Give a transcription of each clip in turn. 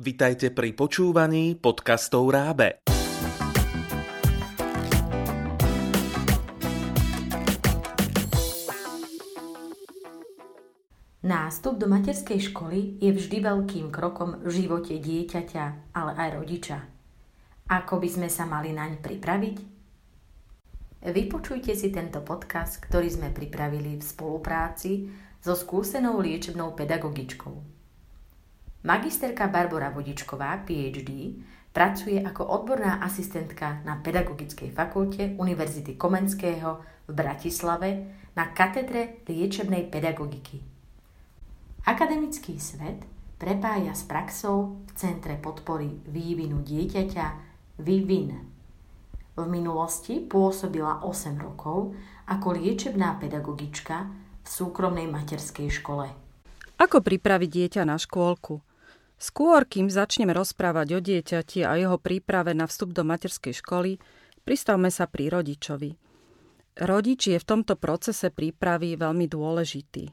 Vitajte pri počúvaní podcastov Rábe. Nástup do materskej školy je vždy veľkým krokom v živote dieťaťa, ale aj rodiča. Ako by sme sa mali naň pripraviť? Vypočujte si tento podcast, ktorý sme pripravili v spolupráci so skúsenou liečebnou pedagogičkou. Magisterka Barbara Vodičková, PhD, pracuje ako odborná asistentka na Pedagogickej fakulte Univerzity Komenského v Bratislave na katedre liečebnej pedagogiky. Akademický svet prepája s praxou v Centre podpory vývinu dieťaťa VIVIN. V minulosti pôsobila 8 rokov ako liečebná pedagogička v súkromnej materskej škole. Ako pripraviť dieťa na škôlku? Skôr, kým začneme rozprávať o dieťati a jeho príprave na vstup do materskej školy, pristavme sa pri rodičovi. Rodič je v tomto procese prípravy veľmi dôležitý.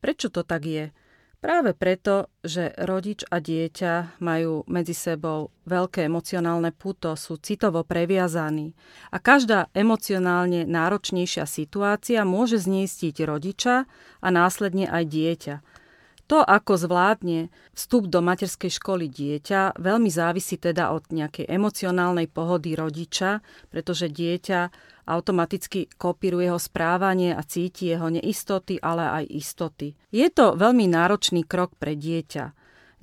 Prečo to tak je? Práve preto, že rodič a dieťa majú medzi sebou veľké emocionálne puto, sú citovo previazaní a každá emocionálne náročnejšia situácia môže zniestiť rodiča a následne aj dieťa. To, ako zvládne vstup do materskej školy dieťa, veľmi závisí teda od nejakej emocionálnej pohody rodiča, pretože dieťa automaticky kopíruje jeho správanie a cíti jeho neistoty, ale aj istoty. Je to veľmi náročný krok pre dieťa.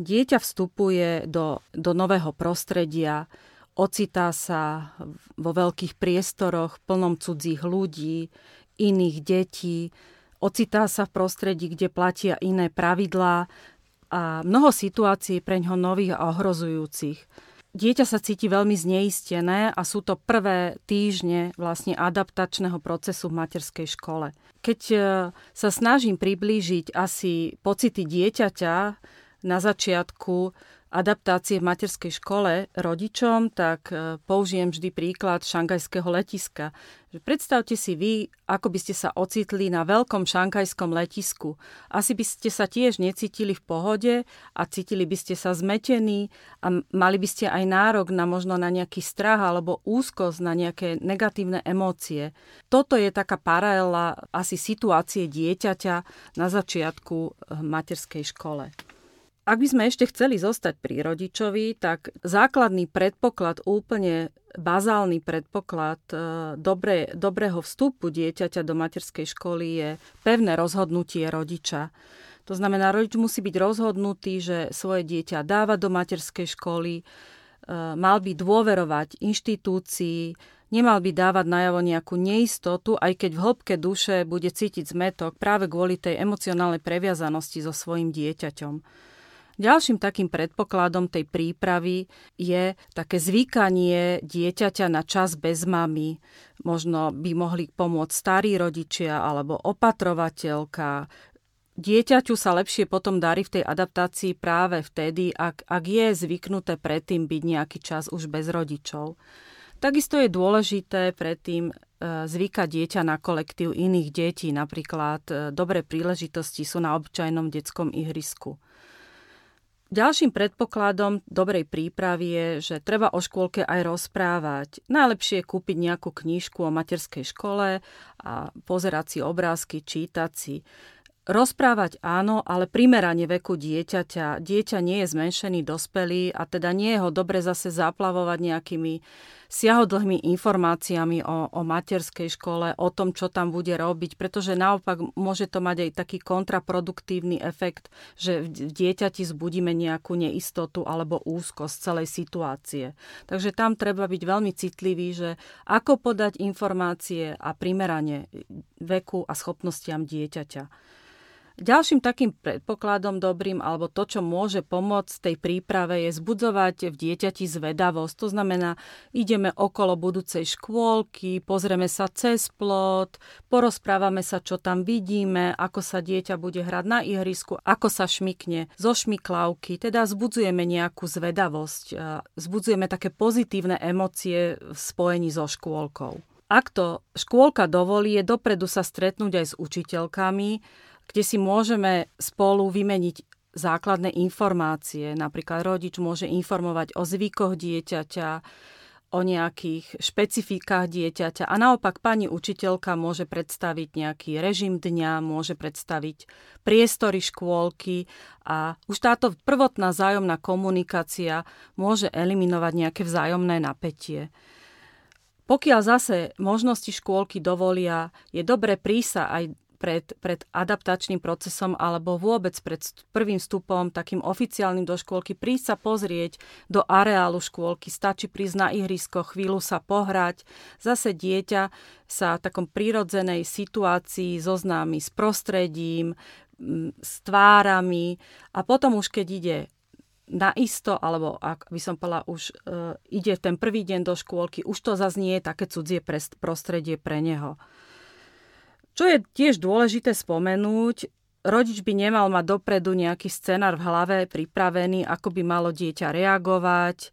Dieťa vstupuje do, do nového prostredia, ocitá sa vo veľkých priestoroch plnom cudzích ľudí, iných detí, ocitá sa v prostredí, kde platia iné pravidlá a mnoho situácií pre ňoho nových a ohrozujúcich. Dieťa sa cíti veľmi zneistené a sú to prvé týždne vlastne adaptačného procesu v materskej škole. Keď e, sa snažím priblížiť asi pocity dieťaťa na začiatku adaptácie v materskej škole rodičom, tak e, použijem vždy príklad šangajského letiska. Predstavte si vy, ako by ste sa ocitli na veľkom šankajskom letisku. Asi by ste sa tiež necítili v pohode a cítili by ste sa zmetení a mali by ste aj nárok na možno na nejaký strach alebo úzkosť, na nejaké negatívne emócie. Toto je taká paralela asi situácie dieťaťa na začiatku e, materskej škole. Ak by sme ešte chceli zostať pri rodičovi, tak základný predpoklad, úplne bazálny predpoklad e, dobre, dobrého vstupu dieťaťa do materskej školy je pevné rozhodnutie rodiča. To znamená, rodič musí byť rozhodnutý, že svoje dieťa dáva do materskej školy, e, mal by dôverovať inštitúcii, nemal by dávať najavo nejakú neistotu, aj keď v hĺbke duše bude cítiť zmetok práve kvôli tej emocionálnej previazanosti so svojim dieťaťom. Ďalším takým predpokladom tej prípravy je také zvykanie dieťaťa na čas bez mamy. Možno by mohli pomôcť starí rodičia alebo opatrovateľka. Dieťaťu sa lepšie potom darí v tej adaptácii práve vtedy, ak, ak je zvyknuté predtým byť nejaký čas už bez rodičov. Takisto je dôležité predtým e, zvykať dieťa na kolektív iných detí. Napríklad e, dobré príležitosti sú na obyčajnom detskom ihrisku. Ďalším predpokladom dobrej prípravy je, že treba o škôlke aj rozprávať. Najlepšie je kúpiť nejakú knížku o materskej škole a pozerať si obrázky, čítať si. Rozprávať áno, ale primerane veku dieťaťa. Dieťa nie je zmenšený dospelý a teda nie je ho dobre zase zaplavovať nejakými siahodlhými informáciami o, o materskej škole, o tom, čo tam bude robiť, pretože naopak môže to mať aj taký kontraproduktívny efekt, že v dieťati zbudíme nejakú neistotu alebo úzkosť celej situácie. Takže tam treba byť veľmi citlivý, že ako podať informácie a primerane veku a schopnostiam dieťaťa. Ďalším takým predpokladom dobrým, alebo to, čo môže pomôcť tej príprave, je zbudzovať v dieťati zvedavosť. To znamená, ideme okolo budúcej škôlky, pozrieme sa cez plot, porozprávame sa, čo tam vidíme, ako sa dieťa bude hrať na ihrisku, ako sa šmikne zo šmiklavky. Teda zbudzujeme nejakú zvedavosť, zbudzujeme také pozitívne emócie v spojení so škôlkou. Ak to škôlka dovolí, je dopredu sa stretnúť aj s učiteľkami, kde si môžeme spolu vymeniť základné informácie. Napríklad rodič môže informovať o zvykoch dieťaťa, o nejakých špecifikách dieťaťa a naopak pani učiteľka môže predstaviť nejaký režim dňa, môže predstaviť priestory škôlky a už táto prvotná vzájomná komunikácia môže eliminovať nejaké vzájomné napätie. Pokiaľ zase možnosti škôlky dovolia, je dobre prísa aj pred, pred adaptačným procesom alebo vôbec pred prvým vstupom takým oficiálnym do škôlky, prísť sa pozrieť do areálu škôlky, stačí prísť na ihrisko, chvíľu sa pohrať. Zase dieťa sa v takom prírodzenej situácii zoznámi s prostredím, s tvárami a potom už keď ide naisto, alebo ak by som povedala, už e, ide ten prvý deň do škôlky, už to zase také cudzie prostredie pre neho. Čo je tiež dôležité spomenúť, rodič by nemal mať dopredu nejaký scenár v hlave pripravený, ako by malo dieťa reagovať,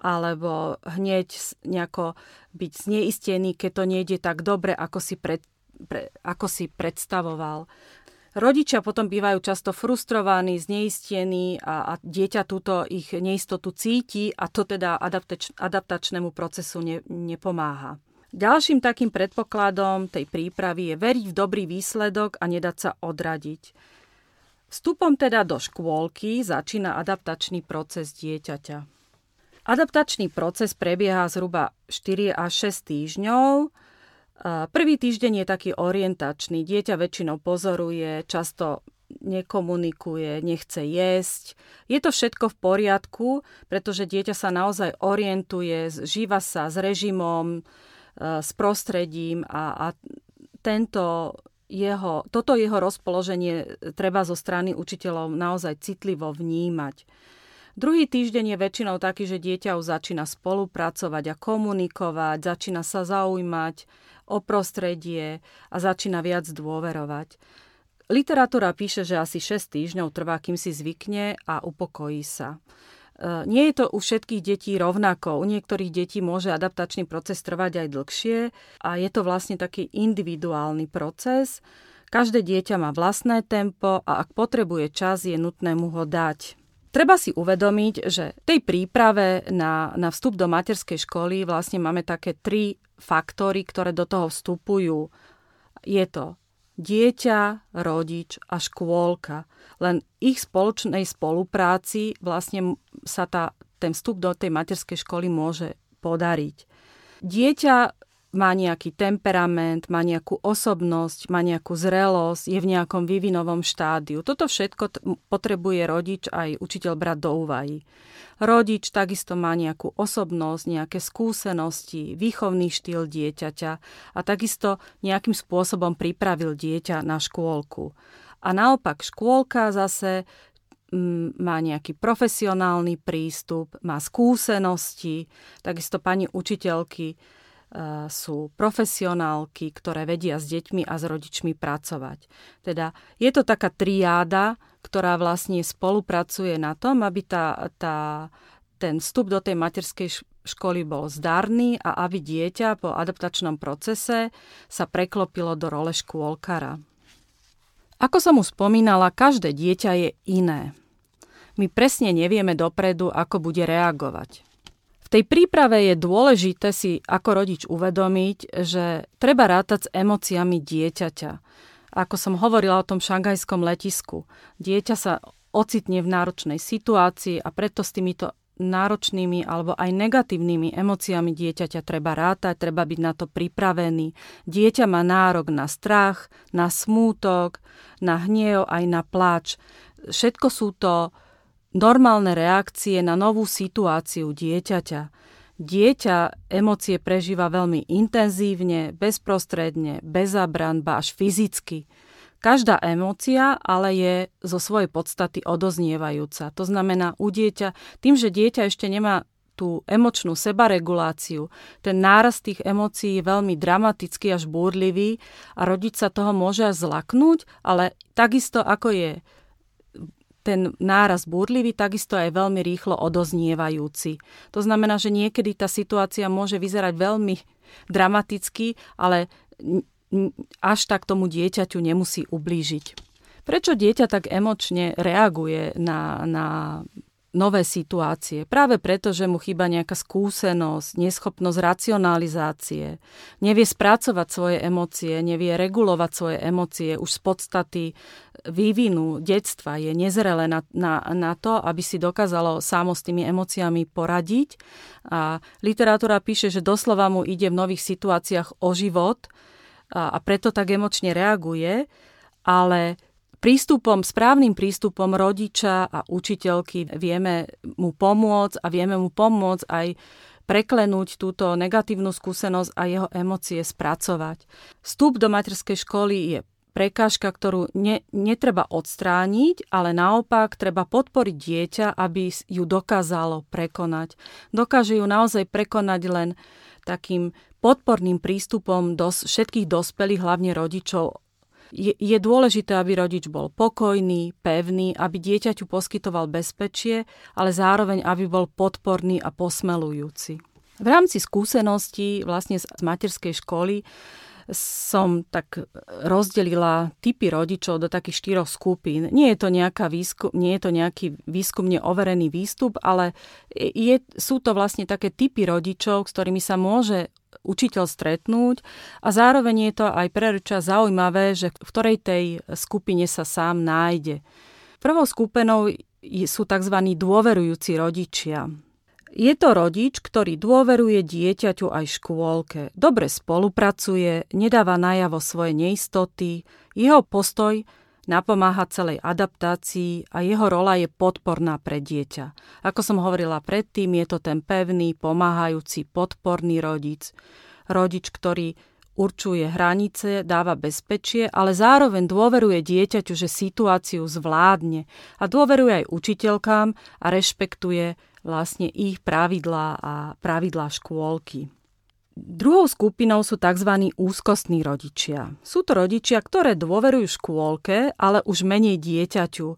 alebo hneď nejako byť zneistený, keď to nejde tak dobre, ako si, pred, pre, ako si predstavoval. Rodičia potom bývajú často frustrovaní, zneistení a, a dieťa túto ich neistotu cíti a to teda adaptač, adaptačnému procesu ne, nepomáha. Ďalším takým predpokladom tej prípravy je veriť v dobrý výsledok a nedať sa odradiť. Vstupom teda do škôlky začína adaptačný proces dieťaťa. Adaptačný proces prebieha zhruba 4 až 6 týždňov. Prvý týždeň je taký orientačný. Dieťa väčšinou pozoruje, často nekomunikuje, nechce jesť. Je to všetko v poriadku, pretože dieťa sa naozaj orientuje, žíva sa s režimom, s prostredím a, a tento jeho, toto jeho rozpoloženie treba zo strany učiteľov naozaj citlivo vnímať. Druhý týždeň je väčšinou taký, že dieťa už začína spolupracovať a komunikovať, začína sa zaujímať o prostredie a začína viac dôverovať. Literatúra píše, že asi 6 týždňov trvá, kým si zvykne a upokojí sa. E, nie je to u všetkých detí rovnako. U niektorých detí môže adaptačný proces trvať aj dlhšie a je to vlastne taký individuálny proces. Každé dieťa má vlastné tempo a ak potrebuje čas, je nutné mu ho dať. Treba si uvedomiť, že v tej príprave na, na vstup do materskej školy vlastne máme také tri faktory, ktoré do toho vstupujú. Je to dieťa, rodič a škôlka. Len ich spoločnej spolupráci vlastne sa tá, ten vstup do tej materskej školy môže podariť. Dieťa má nejaký temperament, má nejakú osobnosť, má nejakú zrelosť, je v nejakom vývinovom štádiu. Toto všetko t- potrebuje rodič aj učiteľ brať do úvahy. Rodič takisto má nejakú osobnosť, nejaké skúsenosti, výchovný štýl dieťaťa a takisto nejakým spôsobom pripravil dieťa na škôlku. A naopak škôlka zase mm, má nejaký profesionálny prístup, má skúsenosti, takisto pani učiteľky sú profesionálky, ktoré vedia s deťmi a s rodičmi pracovať. Teda je to taká triáda, ktorá vlastne spolupracuje na tom, aby tá, tá, ten vstup do tej materskej školy bol zdarný a aby dieťa po adaptačnom procese sa preklopilo do role škôlkara. Ako som už spomínala, každé dieťa je iné. My presne nevieme dopredu, ako bude reagovať tej príprave je dôležité si ako rodič uvedomiť, že treba rátať s emóciami dieťaťa. Ako som hovorila o tom šangajskom letisku, dieťa sa ocitne v náročnej situácii a preto s týmito náročnými alebo aj negatívnymi emóciami dieťaťa treba rátať, treba byť na to pripravený. Dieťa má nárok na strach, na smútok, na hniev aj na pláč. Všetko sú to normálne reakcie na novú situáciu dieťaťa. Dieťa emócie prežíva veľmi intenzívne, bezprostredne, bez zabran, až fyzicky. Každá emócia ale je zo svojej podstaty odoznievajúca. To znamená, u dieťa, tým, že dieťa ešte nemá tú emočnú sebareguláciu, ten nárast tých emócií je veľmi dramatický až búrlivý a rodič sa toho môže až zlaknúť, ale takisto ako je ten náraz búrlivý, takisto aj veľmi rýchlo odoznievajúci. To znamená, že niekedy tá situácia môže vyzerať veľmi dramaticky, ale až tak tomu dieťaťu nemusí ublížiť. Prečo dieťa tak emočne reaguje na, na nové situácie. Práve preto, že mu chýba nejaká skúsenosť, neschopnosť racionalizácie, nevie spracovať svoje emócie, nevie regulovať svoje emócie už z podstaty vývinu detstva, je nezrelé na, na, na to, aby si dokázalo samo s tými emóciami poradiť. A literatúra píše, že doslova mu ide v nových situáciách o život a, a preto tak emočne reaguje, ale prístupom, správnym prístupom rodiča a učiteľky vieme mu pomôcť a vieme mu pomôcť aj preklenúť túto negatívnu skúsenosť a jeho emócie spracovať. Vstup do materskej školy je prekážka, ktorú ne, netreba odstrániť, ale naopak treba podporiť dieťa, aby ju dokázalo prekonať. Dokáže ju naozaj prekonať len takým podporným prístupom dos, všetkých dospelých, hlavne rodičov, je, je dôležité, aby rodič bol pokojný, pevný, aby dieťaťu poskytoval bezpečie, ale zároveň, aby bol podporný a posmelujúci. V rámci skúseností vlastne z materskej školy som tak rozdelila typy rodičov do takých štyroch skupín. Nie je to, nejaká výskum, nie je to nejaký výskumne overený výstup, ale je, sú to vlastne také typy rodičov, s ktorými sa môže učiteľ stretnúť a zároveň je to aj pre rodiča zaujímavé, že v ktorej tej skupine sa sám nájde. Prvou skupinou sú tzv. dôverujúci rodičia. Je to rodič, ktorý dôveruje dieťaťu aj škôlke, dobre spolupracuje, nedáva najavo svoje neistoty, jeho postoj napomáha celej adaptácii a jeho rola je podporná pre dieťa. Ako som hovorila predtým, je to ten pevný, pomáhajúci, podporný rodič. Rodič, ktorý určuje hranice, dáva bezpečie, ale zároveň dôveruje dieťaťu, že situáciu zvládne a dôveruje aj učiteľkám a rešpektuje vlastne ich pravidlá a pravidlá škôlky. Druhou skupinou sú tzv. úzkostní rodičia. Sú to rodičia, ktoré dôverujú škôlke, ale už menej dieťaťu.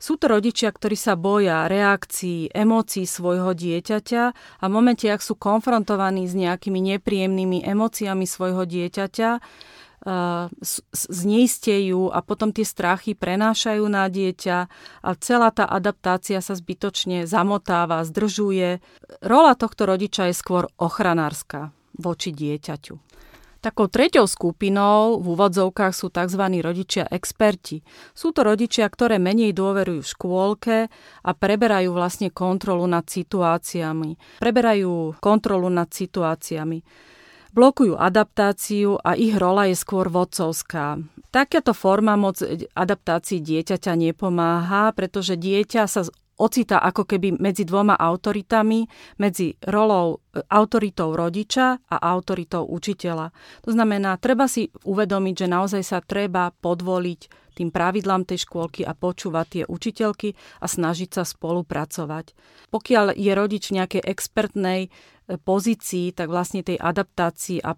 Sú to rodičia, ktorí sa boja reakcií, emócií svojho dieťaťa a v momente, ak sú konfrontovaní s nejakými nepríjemnými emóciami svojho dieťaťa, zneistejú a potom tie strachy prenášajú na dieťa a celá tá adaptácia sa zbytočne zamotáva, zdržuje. Rola tohto rodiča je skôr ochranárska voči dieťaťu. Takou treťou skupinou v úvodzovkách sú tzv. rodičia experti. Sú to rodičia, ktoré menej dôverujú v škôlke a preberajú vlastne kontrolu nad situáciami. Preberajú kontrolu nad situáciami. Blokujú adaptáciu a ich rola je skôr vodcovská. Takáto forma moc adaptácii dieťaťa nepomáha, pretože dieťa sa ocitá ako keby medzi dvoma autoritami, medzi rolou e, autoritou rodiča a autoritou učiteľa. To znamená, treba si uvedomiť, že naozaj sa treba podvoliť tým pravidlám tej škôlky a počúvať tie učiteľky a snažiť sa spolupracovať. Pokiaľ je rodič v nejakej expertnej e, pozícii, tak vlastne tej adaptácii a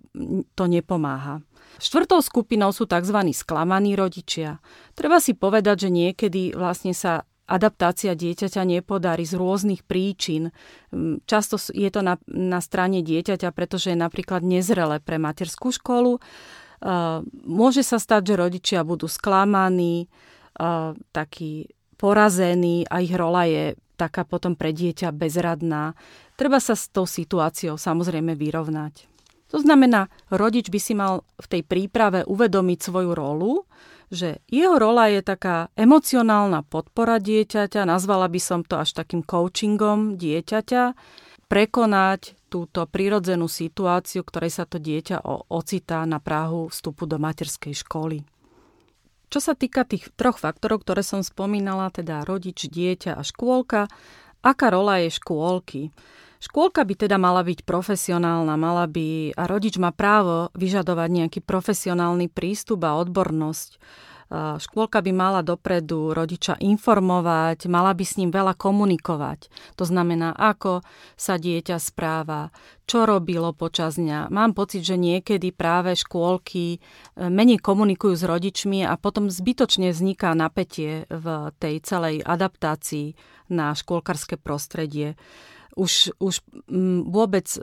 to nepomáha. Štvrtou skupinou sú tzv. sklamaní rodičia. Treba si povedať, že niekedy vlastne sa adaptácia dieťaťa nepodarí z rôznych príčin. Mm, často je to na, na strane dieťaťa, pretože je napríklad nezrelé pre materskú školu. Môže sa stať, že rodičia budú sklamaní, takí porazení a ich rola je taká potom pre dieťa bezradná. Treba sa s tou situáciou samozrejme vyrovnať. To znamená, rodič by si mal v tej príprave uvedomiť svoju rolu, že jeho rola je taká emocionálna podpora dieťaťa, nazvala by som to až takým coachingom dieťaťa, prekonať túto prirodzenú situáciu, ktorej sa to dieťa ocitá na Prahu vstupu do materskej školy. Čo sa týka tých troch faktorov, ktoré som spomínala, teda rodič, dieťa a škôlka, aká rola je škôlky? Škôlka by teda mala byť profesionálna, mala by, a rodič má právo vyžadovať nejaký profesionálny prístup a odbornosť. Škôlka by mala dopredu rodiča informovať, mala by s ním veľa komunikovať. To znamená, ako sa dieťa správa, čo robilo počas dňa. Mám pocit, že niekedy práve škôlky e, menej komunikujú s rodičmi a potom zbytočne vzniká napätie v tej celej adaptácii na škôlkarské prostredie. Už, už vôbec e,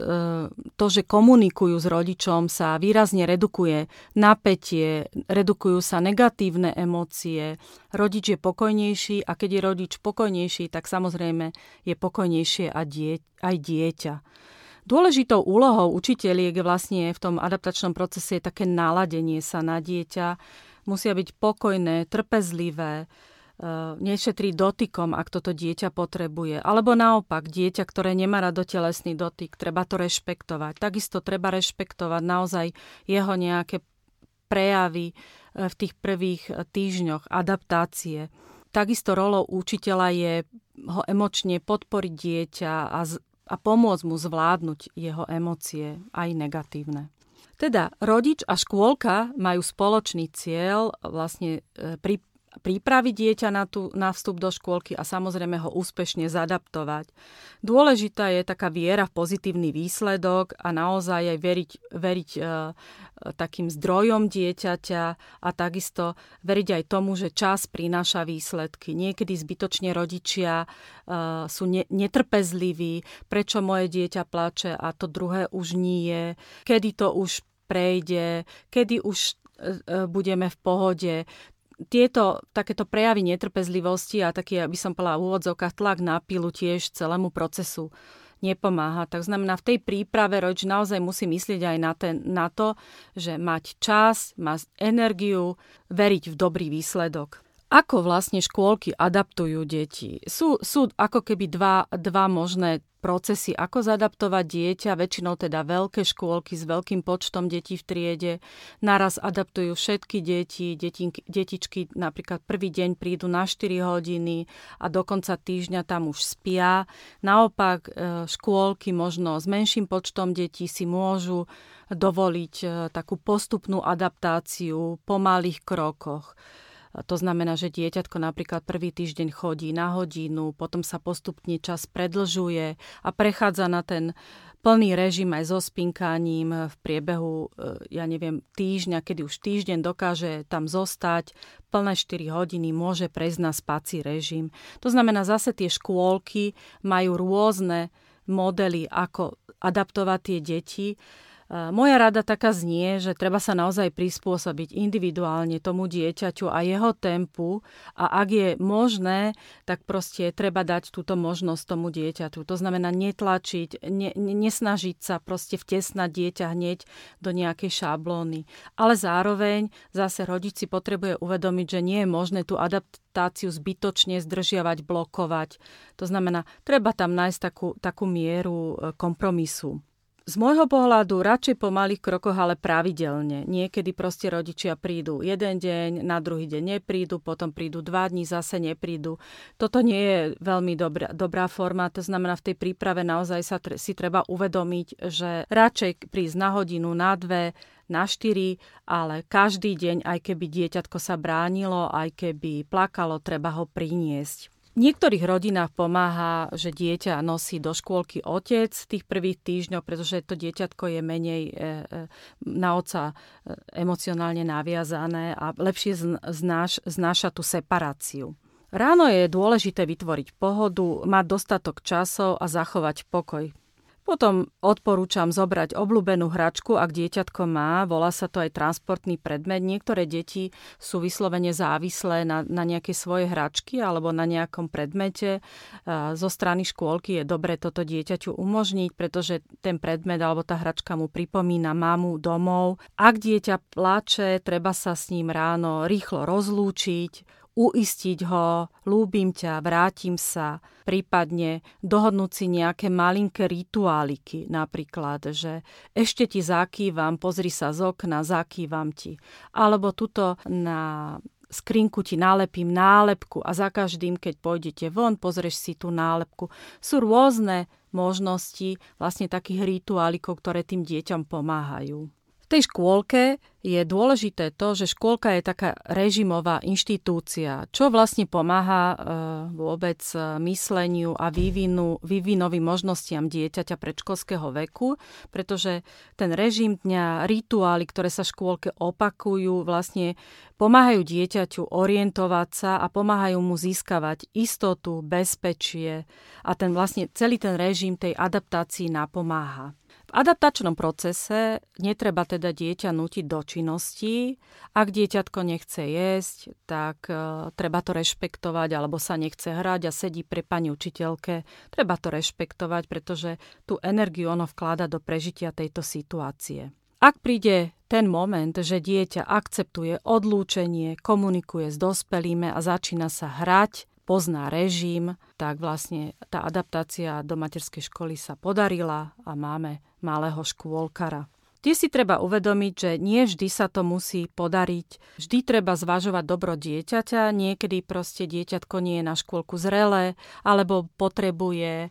to, že komunikujú s rodičom, sa výrazne redukuje napätie, redukujú sa negatívne emócie, rodič je pokojnejší a keď je rodič pokojnejší, tak samozrejme je pokojnejšie aj, die, aj dieťa. Dôležitou úlohou učiteľiek vlastne v tom adaptačnom procese je také naladenie sa na dieťa. Musia byť pokojné, trpezlivé, nešetrí dotykom, ak toto dieťa potrebuje. Alebo naopak, dieťa, ktoré nemá rado telesný dotyk, treba to rešpektovať. Takisto treba rešpektovať naozaj jeho nejaké prejavy eh, v tých prvých eh, týždňoch adaptácie. Takisto rolou učiteľa je ho emočne podporiť dieťa a, a pomôcť mu zvládnuť jeho emócie, aj negatívne. Teda rodič a škôlka majú spoločný cieľ vlastne pri, pripraviť dieťa na, tú, na vstup do škôlky a samozrejme ho úspešne zadaptovať. Dôležitá je taká viera v pozitívny výsledok a naozaj aj veriť, veriť e, takým zdrojom dieťaťa a takisto veriť aj tomu, že čas prináša výsledky. Niekedy zbytočne rodičia e, sú ne, netrpezliví, prečo moje dieťa plače a to druhé už nie, kedy to už prejde, kedy už e, e, budeme v pohode tieto takéto prejavy netrpezlivosti a taký, aby som povedala, v úvodzovkách tlak na pilu tiež celému procesu nepomáha. Tak znamená, v tej príprave rodič naozaj musí myslieť aj na, ten, na to, že mať čas, mať energiu, veriť v dobrý výsledok. Ako vlastne škôlky adaptujú deti? Sú, sú ako keby dva, dva možné procesy, ako zadaptovať dieťa, väčšinou teda veľké škôlky s veľkým počtom detí v triede. Naraz adaptujú všetky deti, deti detičky napríklad prvý deň prídu na 4 hodiny a do konca týždňa tam už spia. Naopak e, škôlky možno s menším počtom detí si môžu dovoliť e, takú postupnú adaptáciu po malých krokoch. To znamená, že dieťatko napríklad prvý týždeň chodí na hodinu, potom sa postupne čas predlžuje a prechádza na ten plný režim aj so spinkaním v priebehu, e, ja neviem, týždňa, kedy už týždeň dokáže tam zostať, plné 4 hodiny môže prejsť na spací režim. To znamená, zase tie škôlky majú rôzne modely, ako adaptovať tie deti moja rada taká znie, že treba sa naozaj prispôsobiť individuálne tomu dieťaťu a jeho tempu a ak je možné, tak proste treba dať túto možnosť tomu dieťaťu. To znamená netlačiť, ne, nesnažiť sa proste vtesnať dieťa hneď do nejakej šablóny. Ale zároveň zase rodič si potrebuje uvedomiť, že nie je možné tú adaptáciu zbytočne zdržiavať, blokovať. To znamená, treba tam nájsť takú, takú mieru e, kompromisu. Z môjho pohľadu radšej po malých krokoch, ale pravidelne. Niekedy proste rodičia prídu jeden deň, na druhý deň neprídu, potom prídu dva dní, zase neprídu. Toto nie je veľmi dobrá, dobrá forma, to znamená v tej príprave naozaj sa tre, si treba uvedomiť, že radšej prísť na hodinu, na dve, na štyri, ale každý deň, aj keby dieťatko sa bránilo, aj keby plakalo, treba ho priniesť niektorých rodinách pomáha, že dieťa nosí do škôlky otec tých prvých týždňoch, pretože to dieťatko je menej e, e, na oca e, emocionálne naviazané a lepšie znáš, znáša tú separáciu. Ráno je dôležité vytvoriť pohodu, mať dostatok časov a zachovať pokoj. Potom odporúčam zobrať obľúbenú hračku, ak dieťatko má, volá sa to aj transportný predmet. Niektoré deti sú vyslovene závislé na, na nejaké svoje hračky alebo na nejakom predmete. Zo strany škôlky je dobre toto dieťaťu umožniť, pretože ten predmet alebo tá hračka mu pripomína mamu domov. Ak dieťa plače, treba sa s ním ráno rýchlo rozlúčiť, uistiť ho, lúbim ťa, vrátim sa, prípadne dohodnúť si nejaké malinké rituáliky, napríklad, že ešte ti zakývam, pozri sa z okna, zakývam ti. Alebo tuto na skrinku ti nálepím nálepku a za každým, keď pôjdete von, pozrieš si tú nálepku. Sú rôzne možnosti vlastne takých rituálikov, ktoré tým deťom pomáhajú. Tej škôlke je dôležité to, že škôlka je taká režimová inštitúcia, čo vlastne pomáha e, vôbec e, mysleniu a vývinu, vývinovým možnostiam dieťaťa predškolského veku, pretože ten režim dňa, rituály, ktoré sa škôlke opakujú, vlastne pomáhajú dieťaťu orientovať sa a pomáhajú mu získavať istotu, bezpečie a ten vlastne celý ten režim tej adaptácii napomáha. V adaptačnom procese netreba teda dieťa nutiť do činnosti. Ak dieťatko nechce jesť, tak e, treba to rešpektovať, alebo sa nechce hrať a sedí pre pani učiteľke. Treba to rešpektovať, pretože tú energiu ono vkláda do prežitia tejto situácie. Ak príde ten moment, že dieťa akceptuje odlúčenie, komunikuje s dospelými a začína sa hrať, pozná režim, tak vlastne tá adaptácia do materskej školy sa podarila a máme malého škôlkara. Tie si treba uvedomiť, že nie vždy sa to musí podariť. Vždy treba zvažovať dobro dieťaťa. Niekedy proste dieťatko nie je na škôlku zrelé alebo potrebuje e,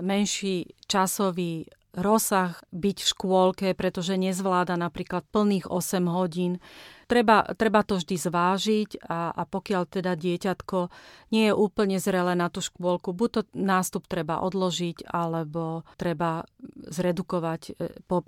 menší časový rozsah byť v škôlke, pretože nezvláda napríklad plných 8 hodín. Treba, treba to vždy zvážiť a, a pokiaľ teda dieťatko nie je úplne zrelé na tú škôlku, buď to nástup treba odložiť, alebo treba zredukovať e,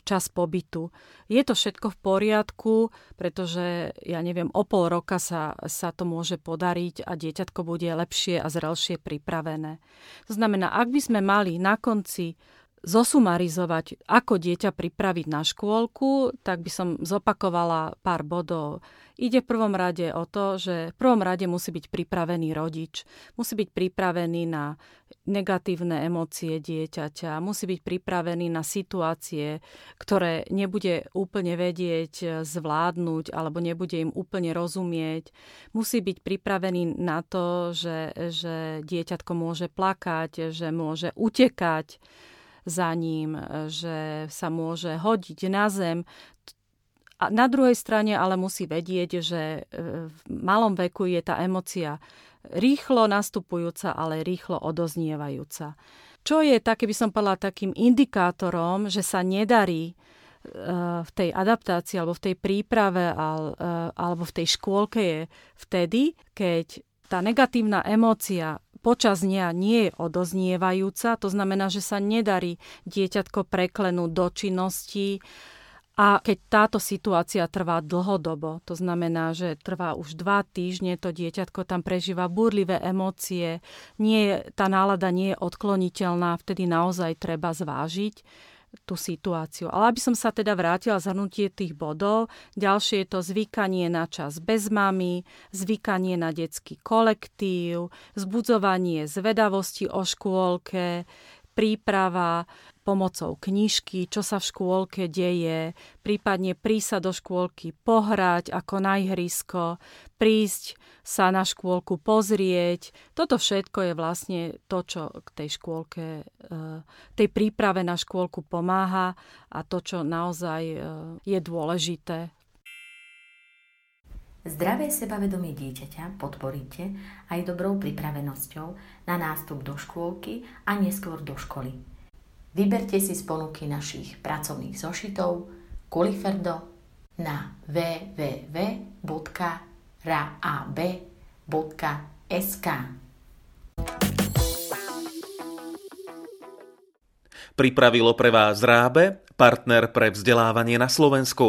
čas pobytu. Je to všetko v poriadku, pretože, ja neviem, o pol roka sa, sa to môže podariť a dieťatko bude lepšie a zrelšie pripravené. To znamená, ak by sme mali na konci zosumarizovať, ako dieťa pripraviť na škôlku, tak by som zopakovala pár bodov. Ide v prvom rade o to, že v prvom rade musí byť pripravený rodič, musí byť pripravený na negatívne emócie dieťaťa, musí byť pripravený na situácie, ktoré nebude úplne vedieť zvládnuť alebo nebude im úplne rozumieť. Musí byť pripravený na to, že, že dieťatko môže plakať, že môže utekať, za ním, že sa môže hodiť na zem. A na druhej strane ale musí vedieť, že e, v malom veku je tá emocia rýchlo nastupujúca, ale rýchlo odoznievajúca. Čo je, také by som povedala, takým indikátorom, že sa nedarí e, v tej adaptácii alebo v tej príprave e, alebo v tej škôlke je vtedy, keď tá negatívna emócia počas dňa nie je odoznievajúca, to znamená, že sa nedarí dieťatko preklenúť do činnosti, a keď táto situácia trvá dlhodobo, to znamená, že trvá už dva týždne, to dieťatko tam prežíva burlivé emócie, nie, tá nálada nie je odkloniteľná, vtedy naozaj treba zvážiť, tú situáciu. Ale aby som sa teda vrátila zhrnutie tých bodov, ďalšie je to zvykanie na čas bez mamy, zvykanie na detský kolektív, zbudzovanie zvedavosti o škôlke, príprava pomocou knižky, čo sa v škôlke deje, prípadne prísť sa do škôlky pohrať ako na ihrisko, prísť sa na škôlku pozrieť. Toto všetko je vlastne to, čo k tej škôlke, eh, tej príprave na škôlku pomáha a to, čo naozaj eh, je dôležité Zdravé sebavedomie dieťaťa podporíte aj dobrou pripravenosťou na nástup do škôlky a neskôr do školy. Vyberte si z ponuky našich pracovných zošitov Kuliferdo na www.raab.sk Pripravilo pre vás Rábe, partner pre vzdelávanie na Slovensku.